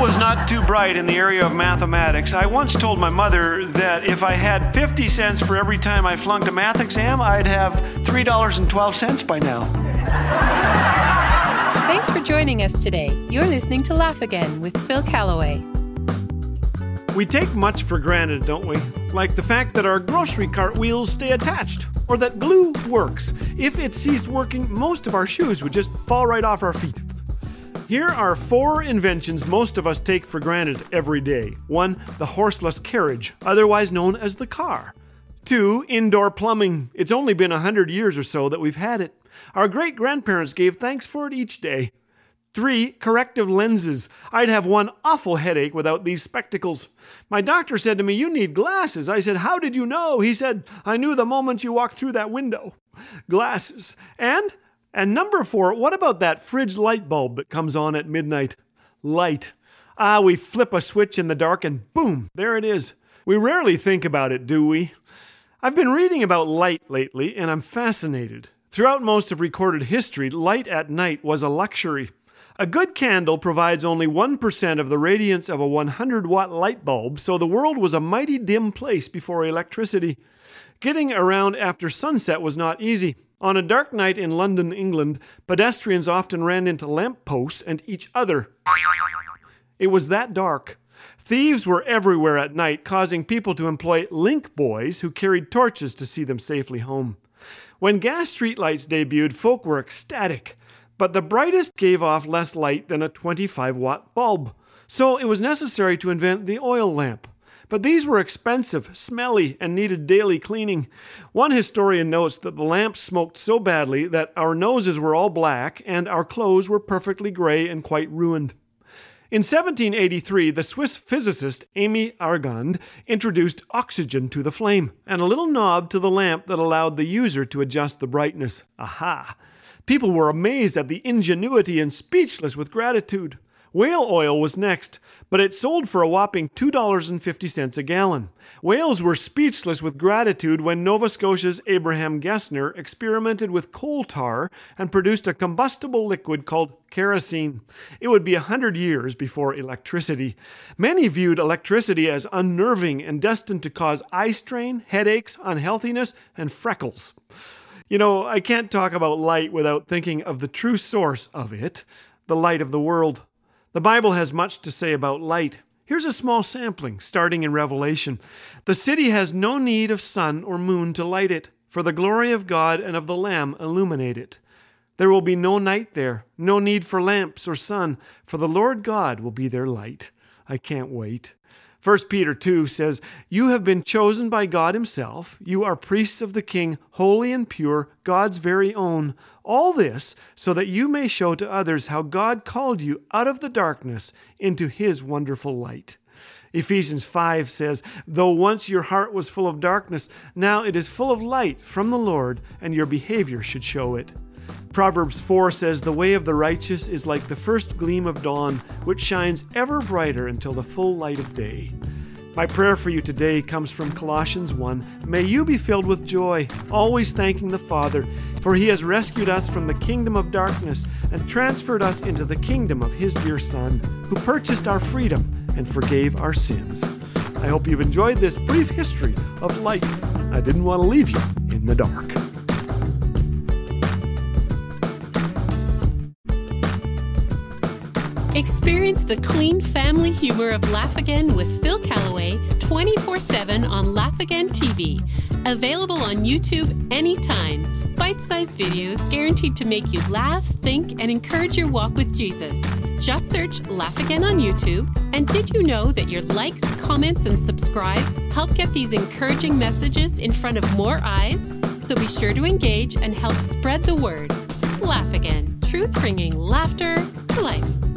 was not too bright in the area of mathematics. I once told my mother that if I had 50 cents for every time I flunked a math exam, I'd have $3.12 by now. Thanks for joining us today. You're listening to Laugh Again with Phil Callaway. We take much for granted, don't we? Like the fact that our grocery cart wheels stay attached, or that glue works. If it ceased working, most of our shoes would just fall right off our feet. Here are four inventions most of us take for granted every day. One, the horseless carriage, otherwise known as the car. Two, indoor plumbing. It's only been a hundred years or so that we've had it. Our great grandparents gave thanks for it each day. Three, corrective lenses. I'd have one awful headache without these spectacles. My doctor said to me, You need glasses. I said, How did you know? He said, I knew the moment you walked through that window. Glasses. And and number four, what about that fridge light bulb that comes on at midnight? Light. Ah, we flip a switch in the dark and boom, there it is. We rarely think about it, do we? I've been reading about light lately and I'm fascinated. Throughout most of recorded history, light at night was a luxury. A good candle provides only 1% of the radiance of a 100 watt light bulb, so the world was a mighty dim place before electricity. Getting around after sunset was not easy. On a dark night in London, England, pedestrians often ran into lamp posts and each other. It was that dark. Thieves were everywhere at night, causing people to employ link boys who carried torches to see them safely home. When gas streetlights debuted, folk were ecstatic, but the brightest gave off less light than a 25 watt bulb. So it was necessary to invent the oil lamp. But these were expensive, smelly, and needed daily cleaning. One historian notes that the lamps smoked so badly that our noses were all black and our clothes were perfectly gray and quite ruined. In 1783, the Swiss physicist Amy Argand introduced oxygen to the flame and a little knob to the lamp that allowed the user to adjust the brightness. Aha! People were amazed at the ingenuity and speechless with gratitude. Whale oil was next, but it sold for a whopping $2.50 a gallon. Whales were speechless with gratitude when Nova Scotia's Abraham Gesner experimented with coal tar and produced a combustible liquid called kerosene. It would be a hundred years before electricity. Many viewed electricity as unnerving and destined to cause eye strain, headaches, unhealthiness, and freckles. You know, I can't talk about light without thinking of the true source of it the light of the world. The Bible has much to say about light. Here's a small sampling, starting in Revelation. The city has no need of sun or moon to light it, for the glory of God and of the Lamb illuminate it. There will be no night there, no need for lamps or sun, for the Lord God will be their light. I can't wait. 1 Peter 2 says, You have been chosen by God Himself. You are priests of the King, holy and pure, God's very own. All this so that you may show to others how God called you out of the darkness into His wonderful light. Ephesians 5 says, Though once your heart was full of darkness, now it is full of light from the Lord, and your behavior should show it. Proverbs 4 says, The way of the righteous is like the first gleam of dawn, which shines ever brighter until the full light of day. My prayer for you today comes from Colossians 1. May you be filled with joy, always thanking the Father, for he has rescued us from the kingdom of darkness and transferred us into the kingdom of his dear Son, who purchased our freedom and forgave our sins. I hope you've enjoyed this brief history of light. I didn't want to leave you in the dark. Experience the clean family humor of Laugh Again with Phil Callaway 24 7 on Laugh Again TV. Available on YouTube anytime. Bite sized videos guaranteed to make you laugh, think, and encourage your walk with Jesus. Just search Laugh Again on YouTube. And did you know that your likes, comments, and subscribes help get these encouraging messages in front of more eyes? So be sure to engage and help spread the word. Laugh Again, truth bringing laughter to life.